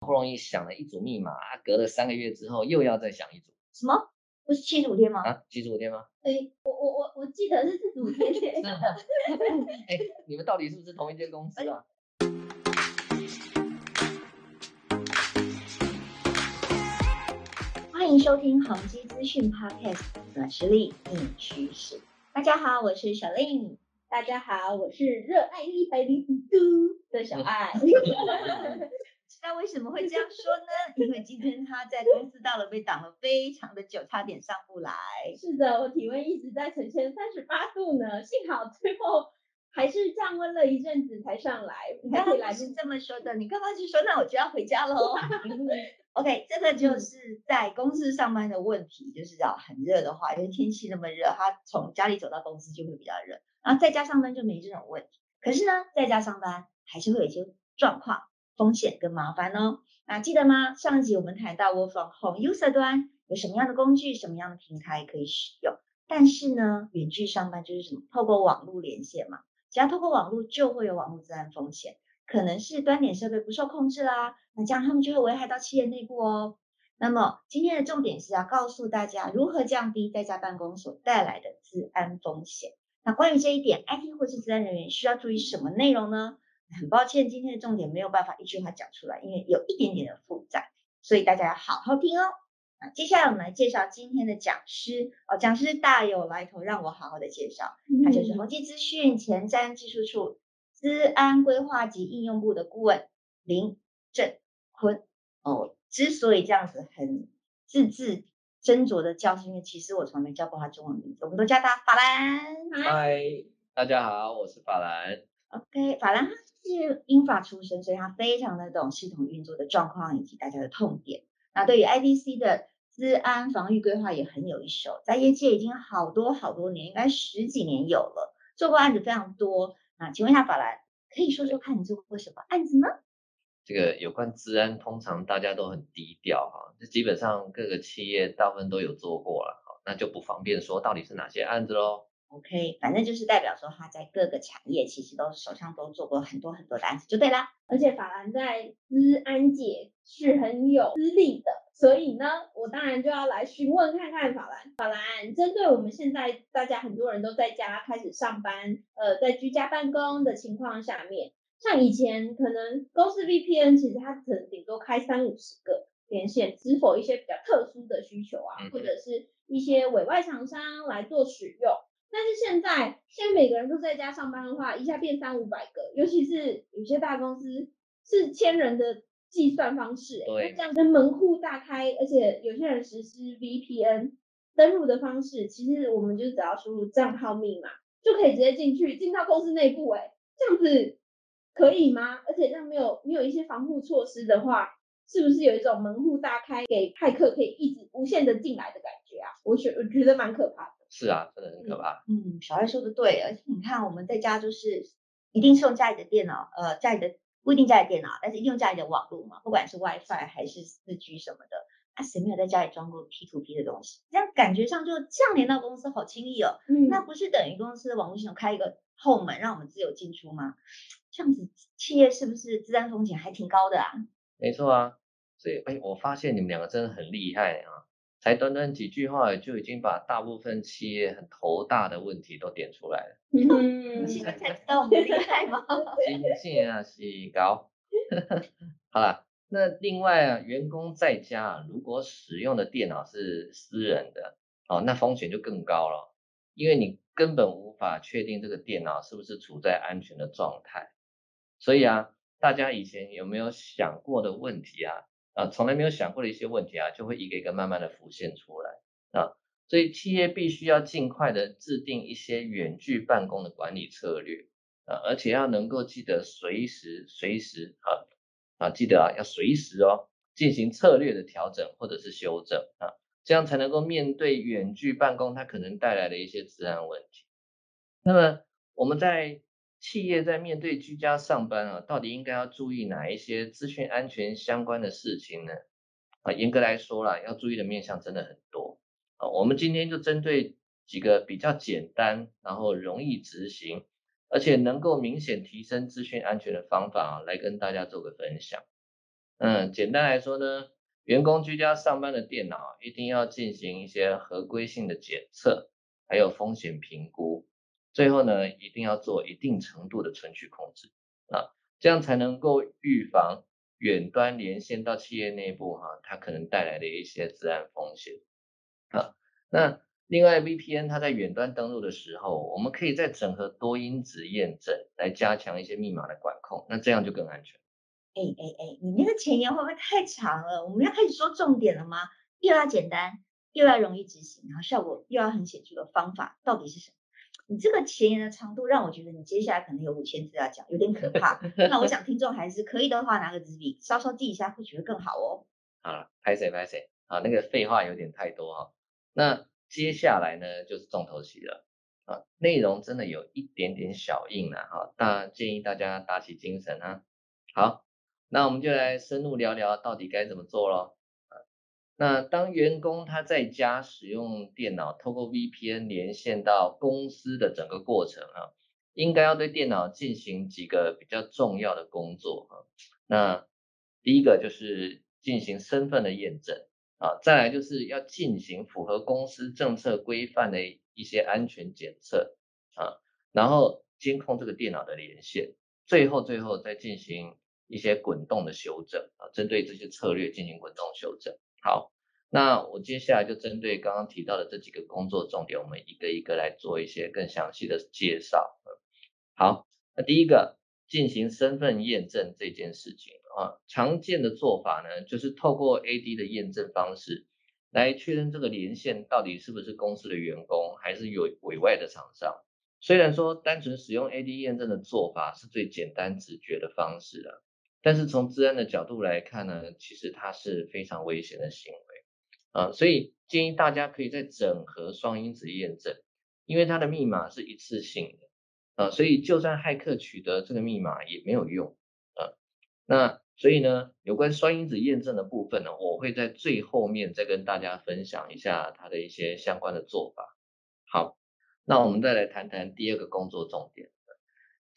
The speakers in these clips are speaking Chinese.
不容易想了一组密码，隔了三个月之后又要再想一组。什么？不是七十五天吗？啊，七十五天吗？哎，我我我我记得是四十五天。哎，你们到底是不是同一间公司啊？欢迎收听宏基资讯 Podcast，软实力硬趋势。大家好，我是小令。大家好，我是热爱一百零五度的小爱。知道为什么会这样说呢？因为今天他在公司到了被挡了非常的久，差点上不来。是的，我体温一直在呈现三十八度呢，幸好最后还是降温了一阵子才上来。你刚刚是这么说的，你刚刚是说那我就要回家喽。OK，这个就是在公司上班的问题，就是要很热的话，因为天气那么热，他从家里走到公司就会比较热，然后在家上班就没这种问题。可是呢，在家上班还是会有一些状况。风险跟麻烦哦，那记得吗？上一集我们谈到 Work from Home user 端有什么样的工具、什么样的平台可以使用，但是呢，远距上班就是什么？透过网络连线嘛，只要透过网络就会有网络自然风险，可能是端点设备不受控制啦，那这样他们就会危害到企业内部哦。那么今天的重点是要告诉大家如何降低在家办公所带来的治安风险。那关于这一点，IT 或是治安人员需要注意什么内容呢？很抱歉，今天的重点没有办法一句话讲出来，因为有一点点的复杂，所以大家要好好听哦。那接下来我们来介绍今天的讲师哦，讲师大有来头，让我好好的介绍，他就是宏基资讯前瞻技术处资安规划及应用部的顾问林正坤哦。之所以这样子很字字斟酌的叫，是因为其实我从来没叫过他中文名字，我们都叫他法兰。嗨，大家好，我是法兰。OK，法兰。是英法出身，所以他非常的懂系统运作的状况以及大家的痛点。那对于 IDC 的资安防御规划也很有一手，在业界已经好多好多年，应该十几年有了，做过案子非常多。那请问一下法兰，可以说说看你做过什么案子呢？这个有关资安，通常大家都很低调哈，这基本上各个企业大部分都有做过了，那就不方便说到底是哪些案子喽。OK，反正就是代表说他在各个产业其实都手上都做过很多很多的案子，就对啦。而且法兰在资安界是很有资历的，所以呢，我当然就要来询问看看法兰。法兰，针对我们现在大家很多人都在家开始上班，呃，在居家办公的情况下面，像以前可能公司 VPN 其实它可能顶多开三五十个连线，是否一些比较特殊的需求啊，或者是一些委外厂商来做使用。但是现在，现在每个人都在家上班的话，一下变三五百个，尤其是有些大公司是千人的计算方式，哎，这样跟门户大开，而且有些人实施 VPN 登录的方式，其实我们就只要输入账号密码就可以直接进去，进到公司内部，哎，这样子可以吗？而且这样没有没有一些防护措施的话，是不是有一种门户大开，给骇客可以一直无限的进来的感觉啊？我觉我觉得蛮可怕的。是啊，真的很可怕。嗯，小艾说的对，而且你看我们在家就是一定是用家里的电脑，呃，家里的不一定家里电脑，但是用家里的网络嘛，不管是 WiFi 还是四 G 什么的，啊，谁没有在家里装过 P2P 的东西？这样感觉上就这样连到公司好轻易哦。嗯，那不是等于公司的网络系统开一个后门让我们自由进出吗？这样子企业是不是自然风险还挺高的啊？没错啊，所以哎，我发现你们两个真的很厉害啊。才短短几句话，就已经把大部分企业很头大的问题都点出来了。嗯，现在才知道我们厉害吗？谢谢啊，是高。好了，那另外啊，员工在家如果使用的电脑是私人的，哦，那风险就更高了，因为你根本无法确定这个电脑是不是处在安全的状态。所以啊，大家以前有没有想过的问题啊？啊，从来没有想过的一些问题啊，就会一个一个慢慢的浮现出来啊。所以企业必须要尽快的制定一些远距办公的管理策略啊，而且要能够记得随时随时啊啊，记得啊要随时哦进行策略的调整或者是修正啊，这样才能够面对远距办公它可能带来的一些治安问题。那么我们在企业在面对居家上班啊，到底应该要注意哪一些资讯安全相关的事情呢？啊，严格来说啦，要注意的面向真的很多啊。我们今天就针对几个比较简单，然后容易执行，而且能够明显提升资讯安全的方法啊，来跟大家做个分享。嗯，简单来说呢，员工居家上班的电脑一定要进行一些合规性的检测，还有风险评估，最后呢，一定要做一定程度的存取控制啊，这样才能够预防远端连线到企业内部哈，它可能带来的一些治安风险啊。那另外，VPN 它在远端登录的时候，我们可以再整合多因子验证来加强一些密码的管控，那这样就更安全。哎哎哎，你那个前言会不会太长了？我们要开始说重点了吗？又要简单，又要容易执行，然后效果又要很显著的方法，到底是什么？你这个前言的长度让我觉得你接下来可能有五千字要讲，有点可怕。那我想听众还是可以的话，拿个纸笔稍稍记一下，会觉得更好哦。好了，拍谁拍谁啊？那个废话有点太多哈。那接下来呢，就是重头戏了啊，内容真的有一点点小硬了哈，大建议大家打起精神啊。好。那我们就来深入聊聊到底该怎么做咯。那当员工他在家使用电脑，透过 VPN 连线到公司的整个过程啊，应该要对电脑进行几个比较重要的工作啊。那第一个就是进行身份的验证啊，再来就是要进行符合公司政策规范的一些安全检测啊，然后监控这个电脑的连线，最后最后再进行。一些滚动的修正啊，针对这些策略进行滚动修正。好，那我接下来就针对刚刚提到的这几个工作重点，我们一个一个来做一些更详细的介绍。好，那第一个进行身份验证这件事情啊，常见的做法呢，就是透过 AD 的验证方式来确认这个连线到底是不是公司的员工，还是有委外的厂商。虽然说单纯使用 AD 验证的做法是最简单直觉的方式了。但是从治安的角度来看呢，其实它是非常危险的行为啊，所以建议大家可以在整合双因子验证，因为它的密码是一次性的啊，所以就算骇客取得这个密码也没有用啊。那所以呢，有关双因子验证的部分呢，我会在最后面再跟大家分享一下它的一些相关的做法。好，那我们再来谈谈第二个工作重点。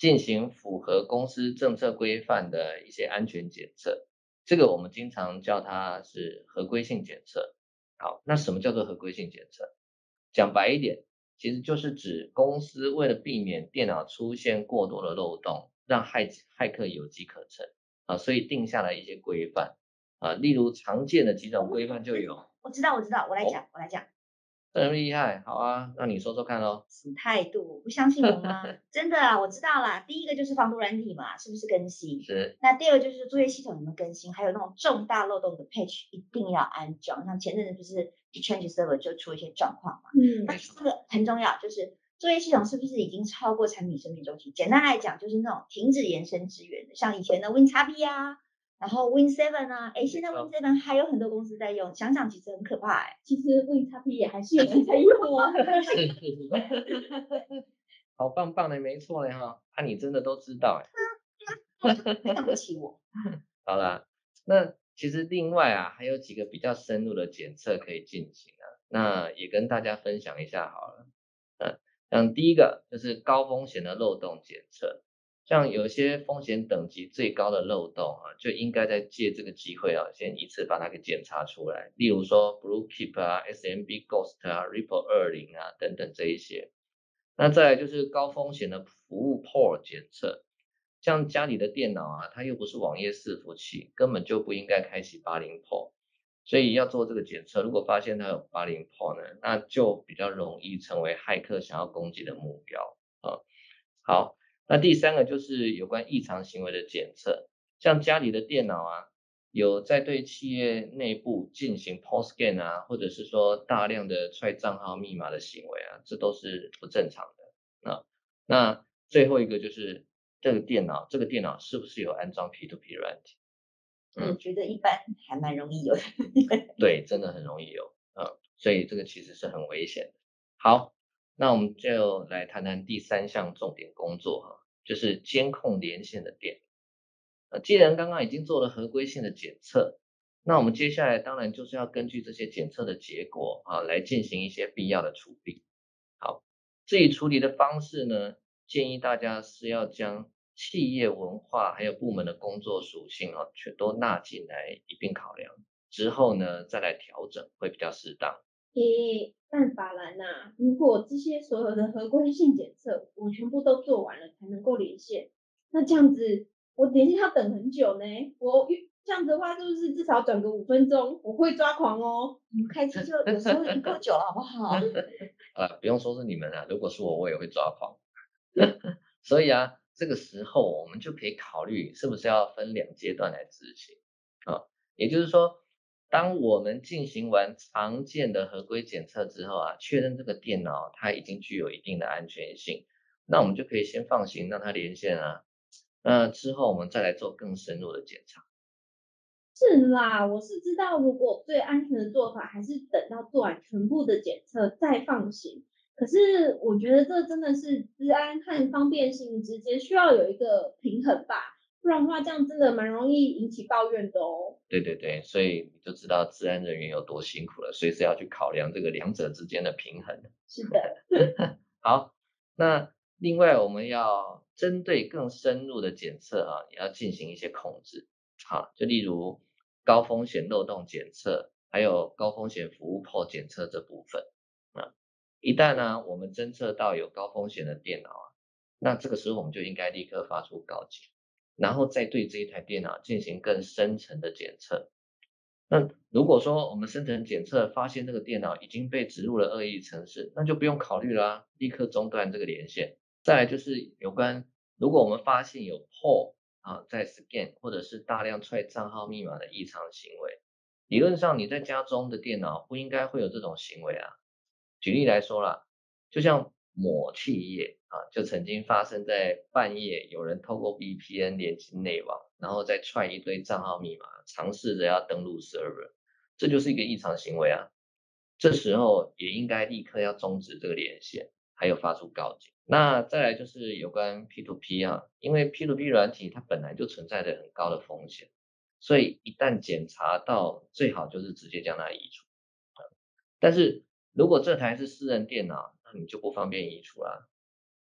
进行符合公司政策规范的一些安全检测，这个我们经常叫它是合规性检测。好，那什么叫做合规性检测？讲白一点，其实就是指公司为了避免电脑出现过多的漏洞，让骇骇客有机可乘啊，所以定下来一些规范啊，例如常见的几种规范就有。我知道，我知道，我来讲，我来讲。这么厉害，好啊，那你说说看喽。什么态度？不相信我吗？真的啊，我知道啦。第一个就是防毒软体嘛，是不是更新？是。那第二个就是作业系统有没有更新？还有那种重大漏洞的 patch 一定要安装。像前阵子不是 Change Server 就出一些状况嘛？嗯。那这个很重要，就是作业系统是不是已经超过产品生命周期？简单来讲，就是那种停止延伸支援的，像以前的 WinXP 啊。然后 Win Seven 啊，哎，现在 Win Seven 还有很多公司在用，想想其实很可怕哎。其实 Win XP 也还是有 人在用啊。好棒棒的，没错嘞哈。啊，你真的都知道哎。看不起我。好啦，那其实另外啊，还有几个比较深入的检测可以进行啊，那也跟大家分享一下好了。嗯，像第一个就是高风险的漏洞检测。像有些风险等级最高的漏洞啊，就应该在借这个机会啊，先一次把它给检查出来。例如说 Bluekeep 啊、SMB Ghost 啊、Ripple 二零啊等等这一些。那再来就是高风险的服务 port 检测，像家里的电脑啊，它又不是网页伺服器，根本就不应该开启八零 port，所以要做这个检测。如果发现它有八零 port 呢，那就比较容易成为骇客想要攻击的目标啊。好。那第三个就是有关异常行为的检测，像家里的电脑啊，有在对企业内部进行 post scan 啊，或者是说大量的踹账号密码的行为啊，这都是不正常的啊。那最后一个就是这个电脑，这个电脑是不是有安装 P2P 软体？我觉得一般还蛮容易有的。对，真的很容易有啊，所以这个其实是很危险的。好。那我们就来谈谈第三项重点工作哈，就是监控连线的电。呃，既然刚刚已经做了合规性的检测，那我们接下来当然就是要根据这些检测的结果啊，来进行一些必要的处理。好，至于处理的方式呢，建议大家是要将企业文化还有部门的工作属性啊，全都纳进来一并考量之后呢，再来调整会比较适当。诶，办法兰呐，如果这些所有的合规性检测我全部都做完了才能够连线，那这样子我连线要等很久呢。我这样子的话，是不是至少转个五分钟？我会抓狂哦。你们开车就有时候已经够久了，好不好？啊，不用说是你们啊，如果是我，我也会抓狂。所以啊，这个时候我们就可以考虑是不是要分两阶段来执行啊，也就是说。当我们进行完常见的合规检测之后啊，确认这个电脑它已经具有一定的安全性，那我们就可以先放行让它连线啊。那之后我们再来做更深入的检查。是啦，我是知道，如果最安全的做法还是等到做完全部的检测再放行。可是我觉得这真的是治安和方便性之间需要有一个平衡吧。不然的话，这样真的蛮容易引起抱怨的哦。对对对，所以你就知道治安人员有多辛苦了，随时要去考量这个两者之间的平衡。是的。好，那另外我们要针对更深入的检测啊，也要进行一些控制。好，就例如高风险漏洞检测，还有高风险服务破检测这部分啊，一旦呢我们侦测到有高风险的电脑啊，那这个时候我们就应该立刻发出告警。然后再对这一台电脑进行更深层的检测。那如果说我们深层检测发现这个电脑已经被植入了恶意程式，那就不用考虑啦，立刻中断这个连线。再来就是有关，如果我们发现有破啊在 scan 或者是大量踹账号密码的异常行为，理论上你在家中的电脑不应该会有这种行为啊。举例来说啦，就像某企业。啊，就曾经发生在半夜，有人透过 VPN 连接内网，然后再踹一堆账号密码，尝试着要登录 server，这就是一个异常行为啊。这时候也应该立刻要终止这个连线，还有发出告警。那再来就是有关 P2P 啊，因为 P2P 软体它本来就存在着很高的风险，所以一旦检查到，最好就是直接将它移除。但是如果这台是私人电脑，那你就不方便移除了。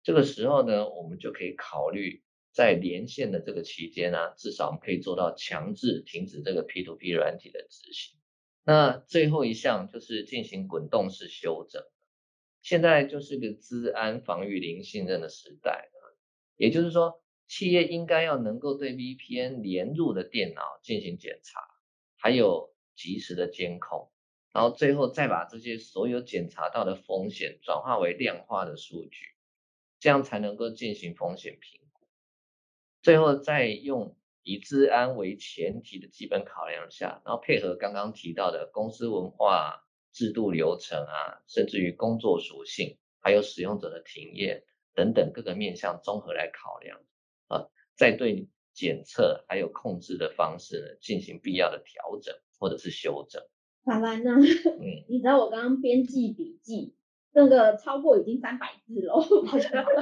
这个时候呢，我们就可以考虑在连线的这个期间呢，至少我们可以做到强制停止这个 P2P 软体的执行。那最后一项就是进行滚动式修正。现在就是个资安防御零信任的时代啊，也就是说，企业应该要能够对 VPN 连入的电脑进行检查，还有及时的监控，然后最后再把这些所有检查到的风险转化为量化的数据。这样才能够进行风险评估，最后再用以治安为前提的基本考量下，然后配合刚刚提到的公司文化、制度流程啊，甚至于工作属性，还有使用者的体验等等各个面向综合来考量啊，再对检测还有控制的方式呢进行必要的调整或者是修正。法兰呢？嗯，你知道我刚刚编辑笔记。那个超过已经三百字了，好像。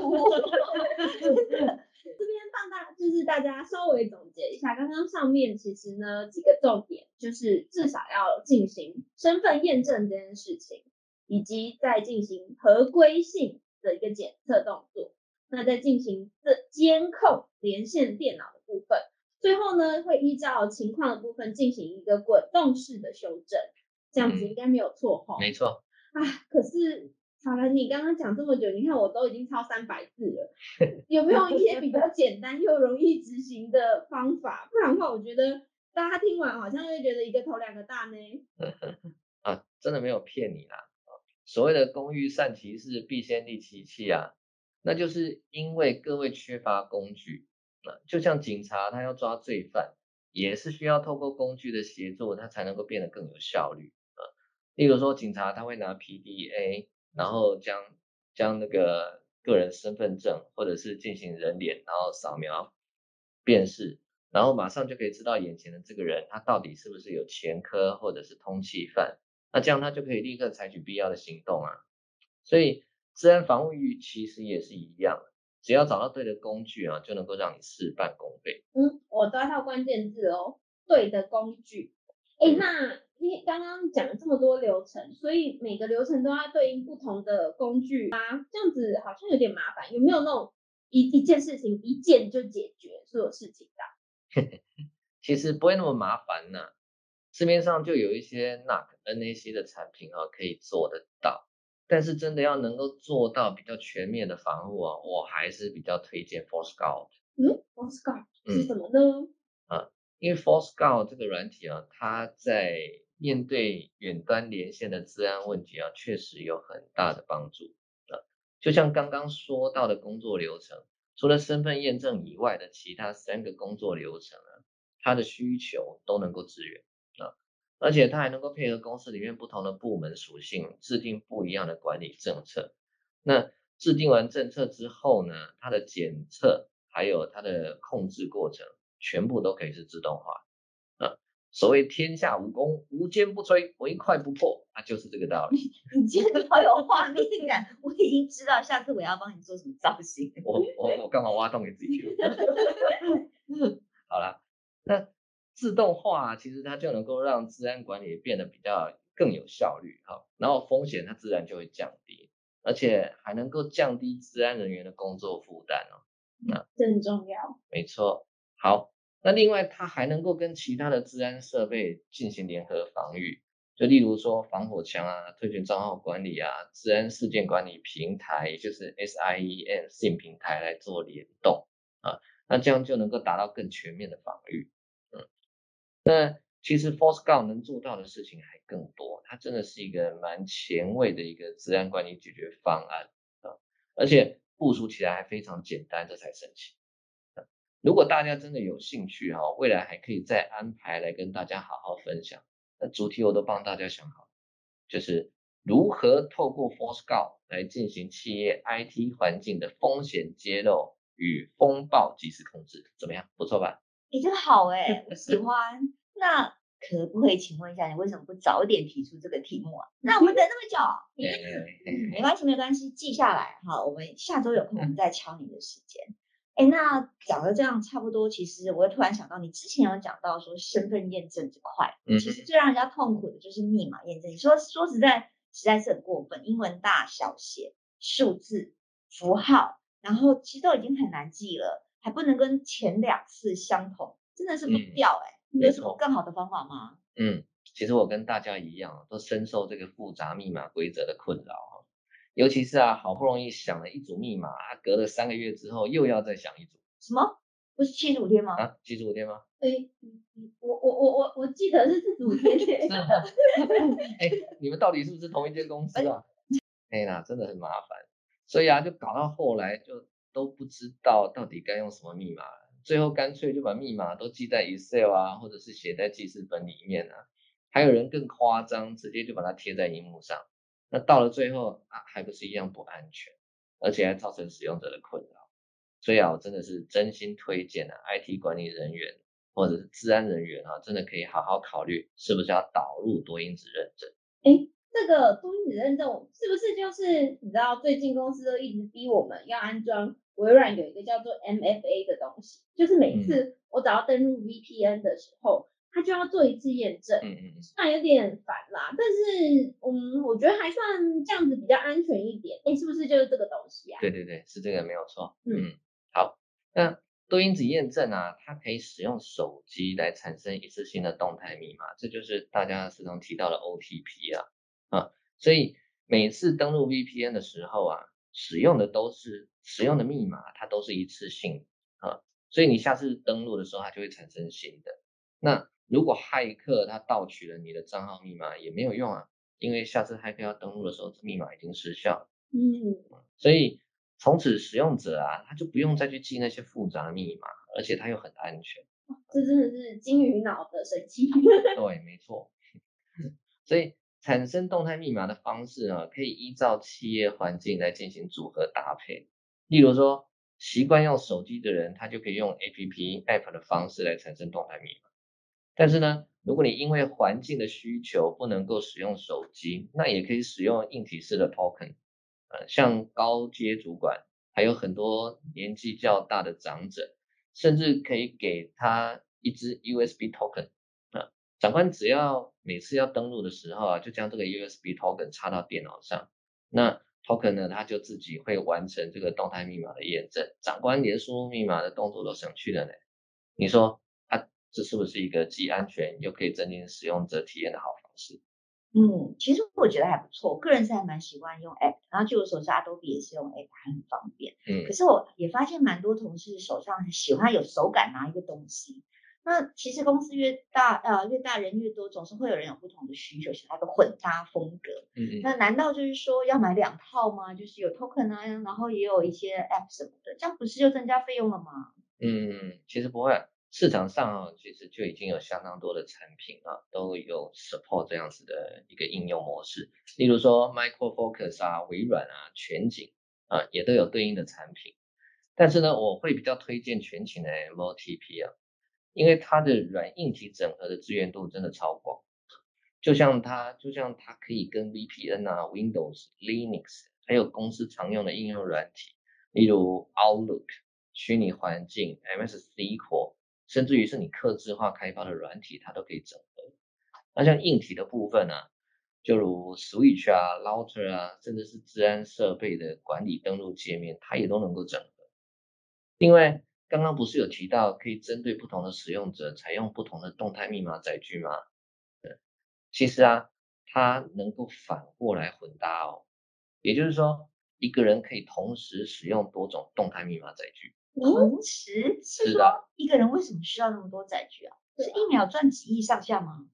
这边放大就是大家稍微总结一下，刚刚上面其实呢几个重点，就是至少要进行身份验证这件事情，以及在进行合规性的一个检测动作，那在进行这监控连线电脑的部分，最后呢会依照情况的部分进行一个滚动式的修正，这样子应该没有错哈。没错。啊，可是。好了，你刚刚讲这么久，你看我都已经超三百字了，有没有一些比较简单又容易执行的方法？不然的话，我觉得大家听完好像会觉得一个头两个大呢。啊，真的没有骗你啦。所谓的工欲善其事，必先利其器啊，那就是因为各位缺乏工具啊，就像警察他要抓罪犯，也是需要透过工具的协作，他才能够变得更有效率啊。例如说，警察他会拿 PDA。然后将将那个个人身份证或者是进行人脸，然后扫描辨识，然后马上就可以知道眼前的这个人他到底是不是有前科或者是通缉犯，那这样他就可以立刻采取必要的行动啊。所以治安防护域其实也是一样，只要找到对的工具啊，就能够让你事半功倍。嗯，我抓到关键字哦，对的工具。哎，那你刚刚讲了这么多流程，所以每个流程都要对应不同的工具啊，这样子好像有点麻烦。有没有那种一一件事情一键就解决所有事情的？其实不会那么麻烦呢。市面上就有一些 NAC、NAC 的产品啊，可以做得到。但是真的要能够做到比较全面的防护啊，我还是比较推荐 ForScout。嗯，ForScout 是什么呢？啊，因为 ForScout 这个软体啊，它在面对远端连线的治安问题啊，确实有很大的帮助啊。就像刚刚说到的工作流程，除了身份验证以外的其他三个工作流程啊，它的需求都能够支援啊，而且它还能够配合公司里面不同的部门属性，制定不一样的管理政策。那制定完政策之后呢，它的检测还有它的控制过程，全部都可以是自动化。所谓天下武功，无坚不摧，唯快不破，啊，就是这个道理。你今天好有画面感，我已经知道下次我要帮你做什么造型。我我我干嘛挖洞给自己去？好了，那自动化其实它就能够让治安管理变得比较更有效率，哈，然后风险它自然就会降低，而且还能够降低治安人员的工作负担哦。那这很重要。没错，好。那另外，它还能够跟其他的治安设备进行联合防御，就例如说防火墙啊、退群账号管理啊、治安事件管理平台，也就是 SIEM 信平台来做联动啊，那这样就能够达到更全面的防御。嗯，那其实 ForceGuard 能做到的事情还更多，它真的是一个蛮前卫的一个治安管理解决方案啊，而且部署起来还非常简单，这才神奇。如果大家真的有兴趣哈，未来还可以再安排来跟大家好好分享。那主题我都帮大家想好，就是如何透过 ForceGuard 来进行企业 IT 环境的风险揭露与风暴及时控制，怎么样？不错吧？你这个好哎，我喜 欢。那可不可以请问一下，你为什么不早点提出这个题目啊？那我们 等那么久，没关系没关系，记下来哈。我们下周有空我们再敲你的时间。哎，那讲的这样差不多，其实我突然想到，你之前有讲到说身份验证这块，其实最让人家痛苦的就是密码验证。你说说实在，实在是很过分，英文大小写、数字、符号，然后其实都已经很难记了，还不能跟前两次相同，真的是不掉哎。有什么更好的方法吗？嗯，其实我跟大家一样，都深受这个复杂密码规则的困扰。尤其是啊，好不容易想了一组密码，隔了三个月之后又要再想一组。什么？不是七十五天吗？啊，七十五天吗？哎，我我我我我记得是四十五天。是哎，你们到底是不是同一间公司啊？哎呀，真的很麻烦。所以啊，就搞到后来就都不知道到底该用什么密码，最后干脆就把密码都记在 Excel 啊，或者是写在记事本里面啊。还有人更夸张，直接就把它贴在荧幕上。那到了最后啊，还不是一样不安全，而且还造成使用者的困扰。所以啊，我真的是真心推荐啊，IT 管理人员或者是治安人员啊，真的可以好好考虑是不是要导入多因子认证。哎，这个多因子认证是不是就是你知道最近公司都一直逼我们要安装微软有一个叫做 MFA 的东西，就是每次我只要登录 VPN 的时候。他就要做一次验证，嗯嗯，虽然有点烦啦，但是嗯，我觉得还算这样子比较安全一点。哎，是不是就是这个东西啊？对对对，是这个没有错。嗯，好，那多因子验证啊，它可以使用手机来产生一次性的动态密码，这就是大家时常提到的 OTP 啊啊，所以每次登录 VPN 的时候啊，使用的都是使用的密码，它都是一次性啊，所以你下次登录的时候，它就会产生新的。那如果骇客他盗取了你的账号密码也没有用啊，因为下次骇客要登录的时候，这密码已经失效。嗯，所以从此使用者啊，他就不用再去记那些复杂密码，而且他又很安全。这真的是金鱼脑的神奇。对，没错。所以产生动态密码的方式啊，可以依照企业环境来进行组合搭配。例如说，习惯用手机的人，他就可以用 A P P App 的方式来产生动态密码。但是呢，如果你因为环境的需求不能够使用手机，那也可以使用硬体式的 token。呃，像高阶主管，还有很多年纪较大的长者，甚至可以给他一支 USB token。啊，长官只要每次要登录的时候啊，就将这个 USB token 插到电脑上，那 token 呢，它就自己会完成这个动态密码的验证，长官连输入密码的动作都省去了呢。你说，它这是不是一个既安全又可以增进使用者体验的好方式？嗯，其实我觉得还不错，个人是还蛮习惯用 app，然后据我所知，Adobe 也是用 app，还很方便。嗯可是我也发现蛮多同事手上很喜欢有手感拿一个东西。那其实公司越大，呃，越大人越多，总是会有人有不同的需求，想要个混搭风格。嗯嗯，那难道就是说要买两套吗？就是有 token 啊，然后也有一些 app 什么的，这样不是就增加费用了吗？嗯，其实不会，市场上啊，其实就已经有相当多的产品啊，都有 support 这样子的一个应用模式。例如说 Micro Focus 啊、微软啊、全景啊，也都有对应的产品。但是呢，我会比较推荐全景的 MOTP 啊，因为它的软硬体整合的资源度真的超广。就像它，就像它可以跟 VPN 啊、Windows、Linux，还有公司常用的应用软体，例如 Outlook。虚拟环境、MS SQL，甚至于是你客制化开发的软体，它都可以整合。那像硬体的部分呢、啊，就如 Switch 啊、Router 啊，甚至是治安设备的管理登录界面，它也都能够整合。另外，刚刚不是有提到可以针对不同的使用者采用不同的动态密码载具吗？对，其实啊，它能够反过来混搭哦，也就是说，一个人可以同时使用多种动态密码载具。同时是说一个人为什么需要那么多载具啊？对是一秒赚几亿上下吗？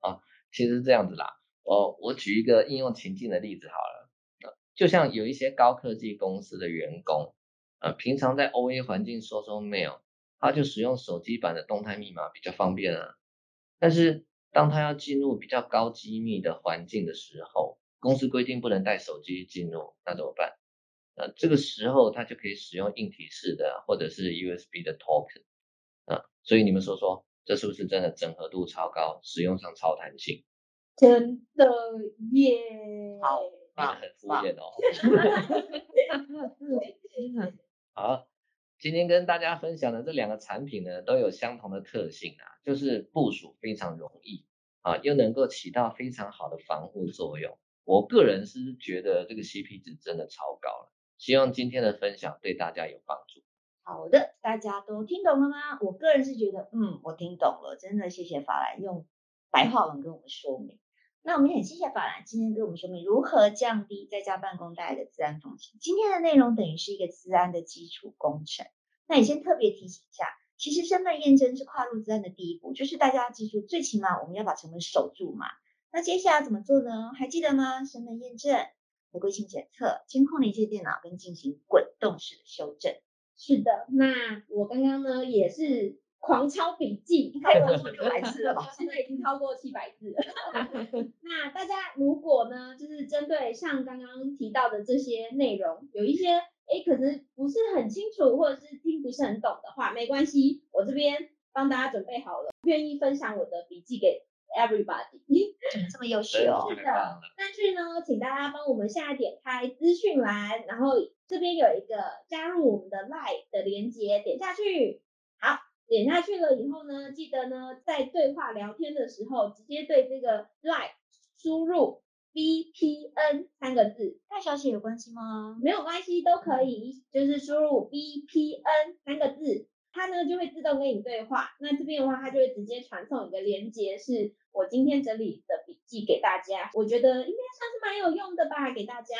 啊 其实是这样子啦，我我举一个应用情境的例子好了，呃就像有一些高科技公司的员工，呃，平常在 OA 环境收收 mail，他就使用手机版的动态密码比较方便啊。但是当他要进入比较高机密的环境的时候，公司规定不能带手机进入，那怎么办？呃，这个时候它就可以使用硬体式的或者是 USB 的 token，啊，所以你们说说，这是不是真的整合度超高，使用上超弹性？真的耶！好你棒们很敷衍哦。好，今天跟大家分享的这两个产品呢，都有相同的特性啊，就是部署非常容易啊，又能够起到非常好的防护作用。我个人是觉得这个 CP 值真的超高了，希望今天的分享对大家有帮助。好的，大家都听懂了吗？我个人是觉得，嗯，我听懂了，真的谢谢法兰用白话文跟我们说明。那我们也很谢谢法兰今天跟我们说明如何降低在家办公带来的治安风险。今天的内容等于是一个治安的基础工程。那也先特别提醒一下，其实身份验证是跨入治安的第一步，就是大家记住，最起码我们要把成本守住嘛。那接下来怎么做呢？还记得吗？身份验证、合规性检测、监控连接电脑跟进行滚动式的修正。是的，那我刚刚呢也是狂抄笔记，太多数就来字了吧？现在已经超过七百字了。那大家如果呢，就是针对像刚刚提到的这些内容，有一些哎可能不是很清楚，或者是听不是很懂的话，没关系，我这边帮大家准备好了，愿意分享我的笔记给 everybody。怎么这么优秀真的但是呢，请大家帮我们现在点开资讯栏，然后这边有一个加入我们的 Line 的连接，点下去。好，点下去了以后呢，记得呢在对话聊天的时候，直接对这个 Line 输入 VPN 三个字，大小写有关系吗？没有关系，都可以，就是输入 VPN 三个字，它呢就会自动跟你对话。那这边的话，它就会直接传送一个连接，是我今天整理的笔记给大家，我觉得应该算是蛮有用的吧，给大家。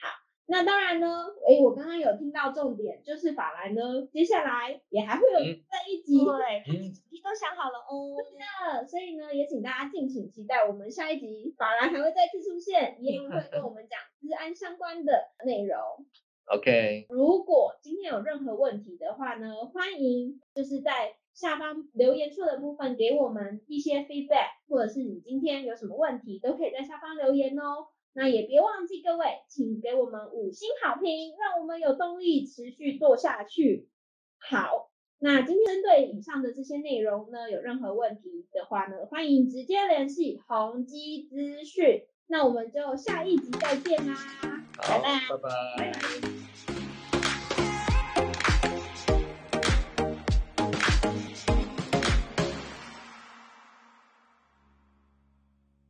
好，那当然呢，诶，我刚刚有听到重点，就是法兰呢，接下来也还会有嗯这一集。对，嗯主题都想好了哦。的，所以呢，也请大家敬请期待我们下一集，法兰还会再次出现，一样会跟我们讲治安相关的内容。OK，如果今天有任何问题的话呢，欢迎就是在下方留言处的部分给我们一些 feedback，或者是你今天有什么问题，都可以在下方留言哦。那也别忘记各位，请给我们五星好评，让我们有动力持续做下去。好，那今天对以上的这些内容呢，有任何问题的话呢，欢迎直接联系宏基资讯。那我们就下一集再见啦。好，拜拜拜拜。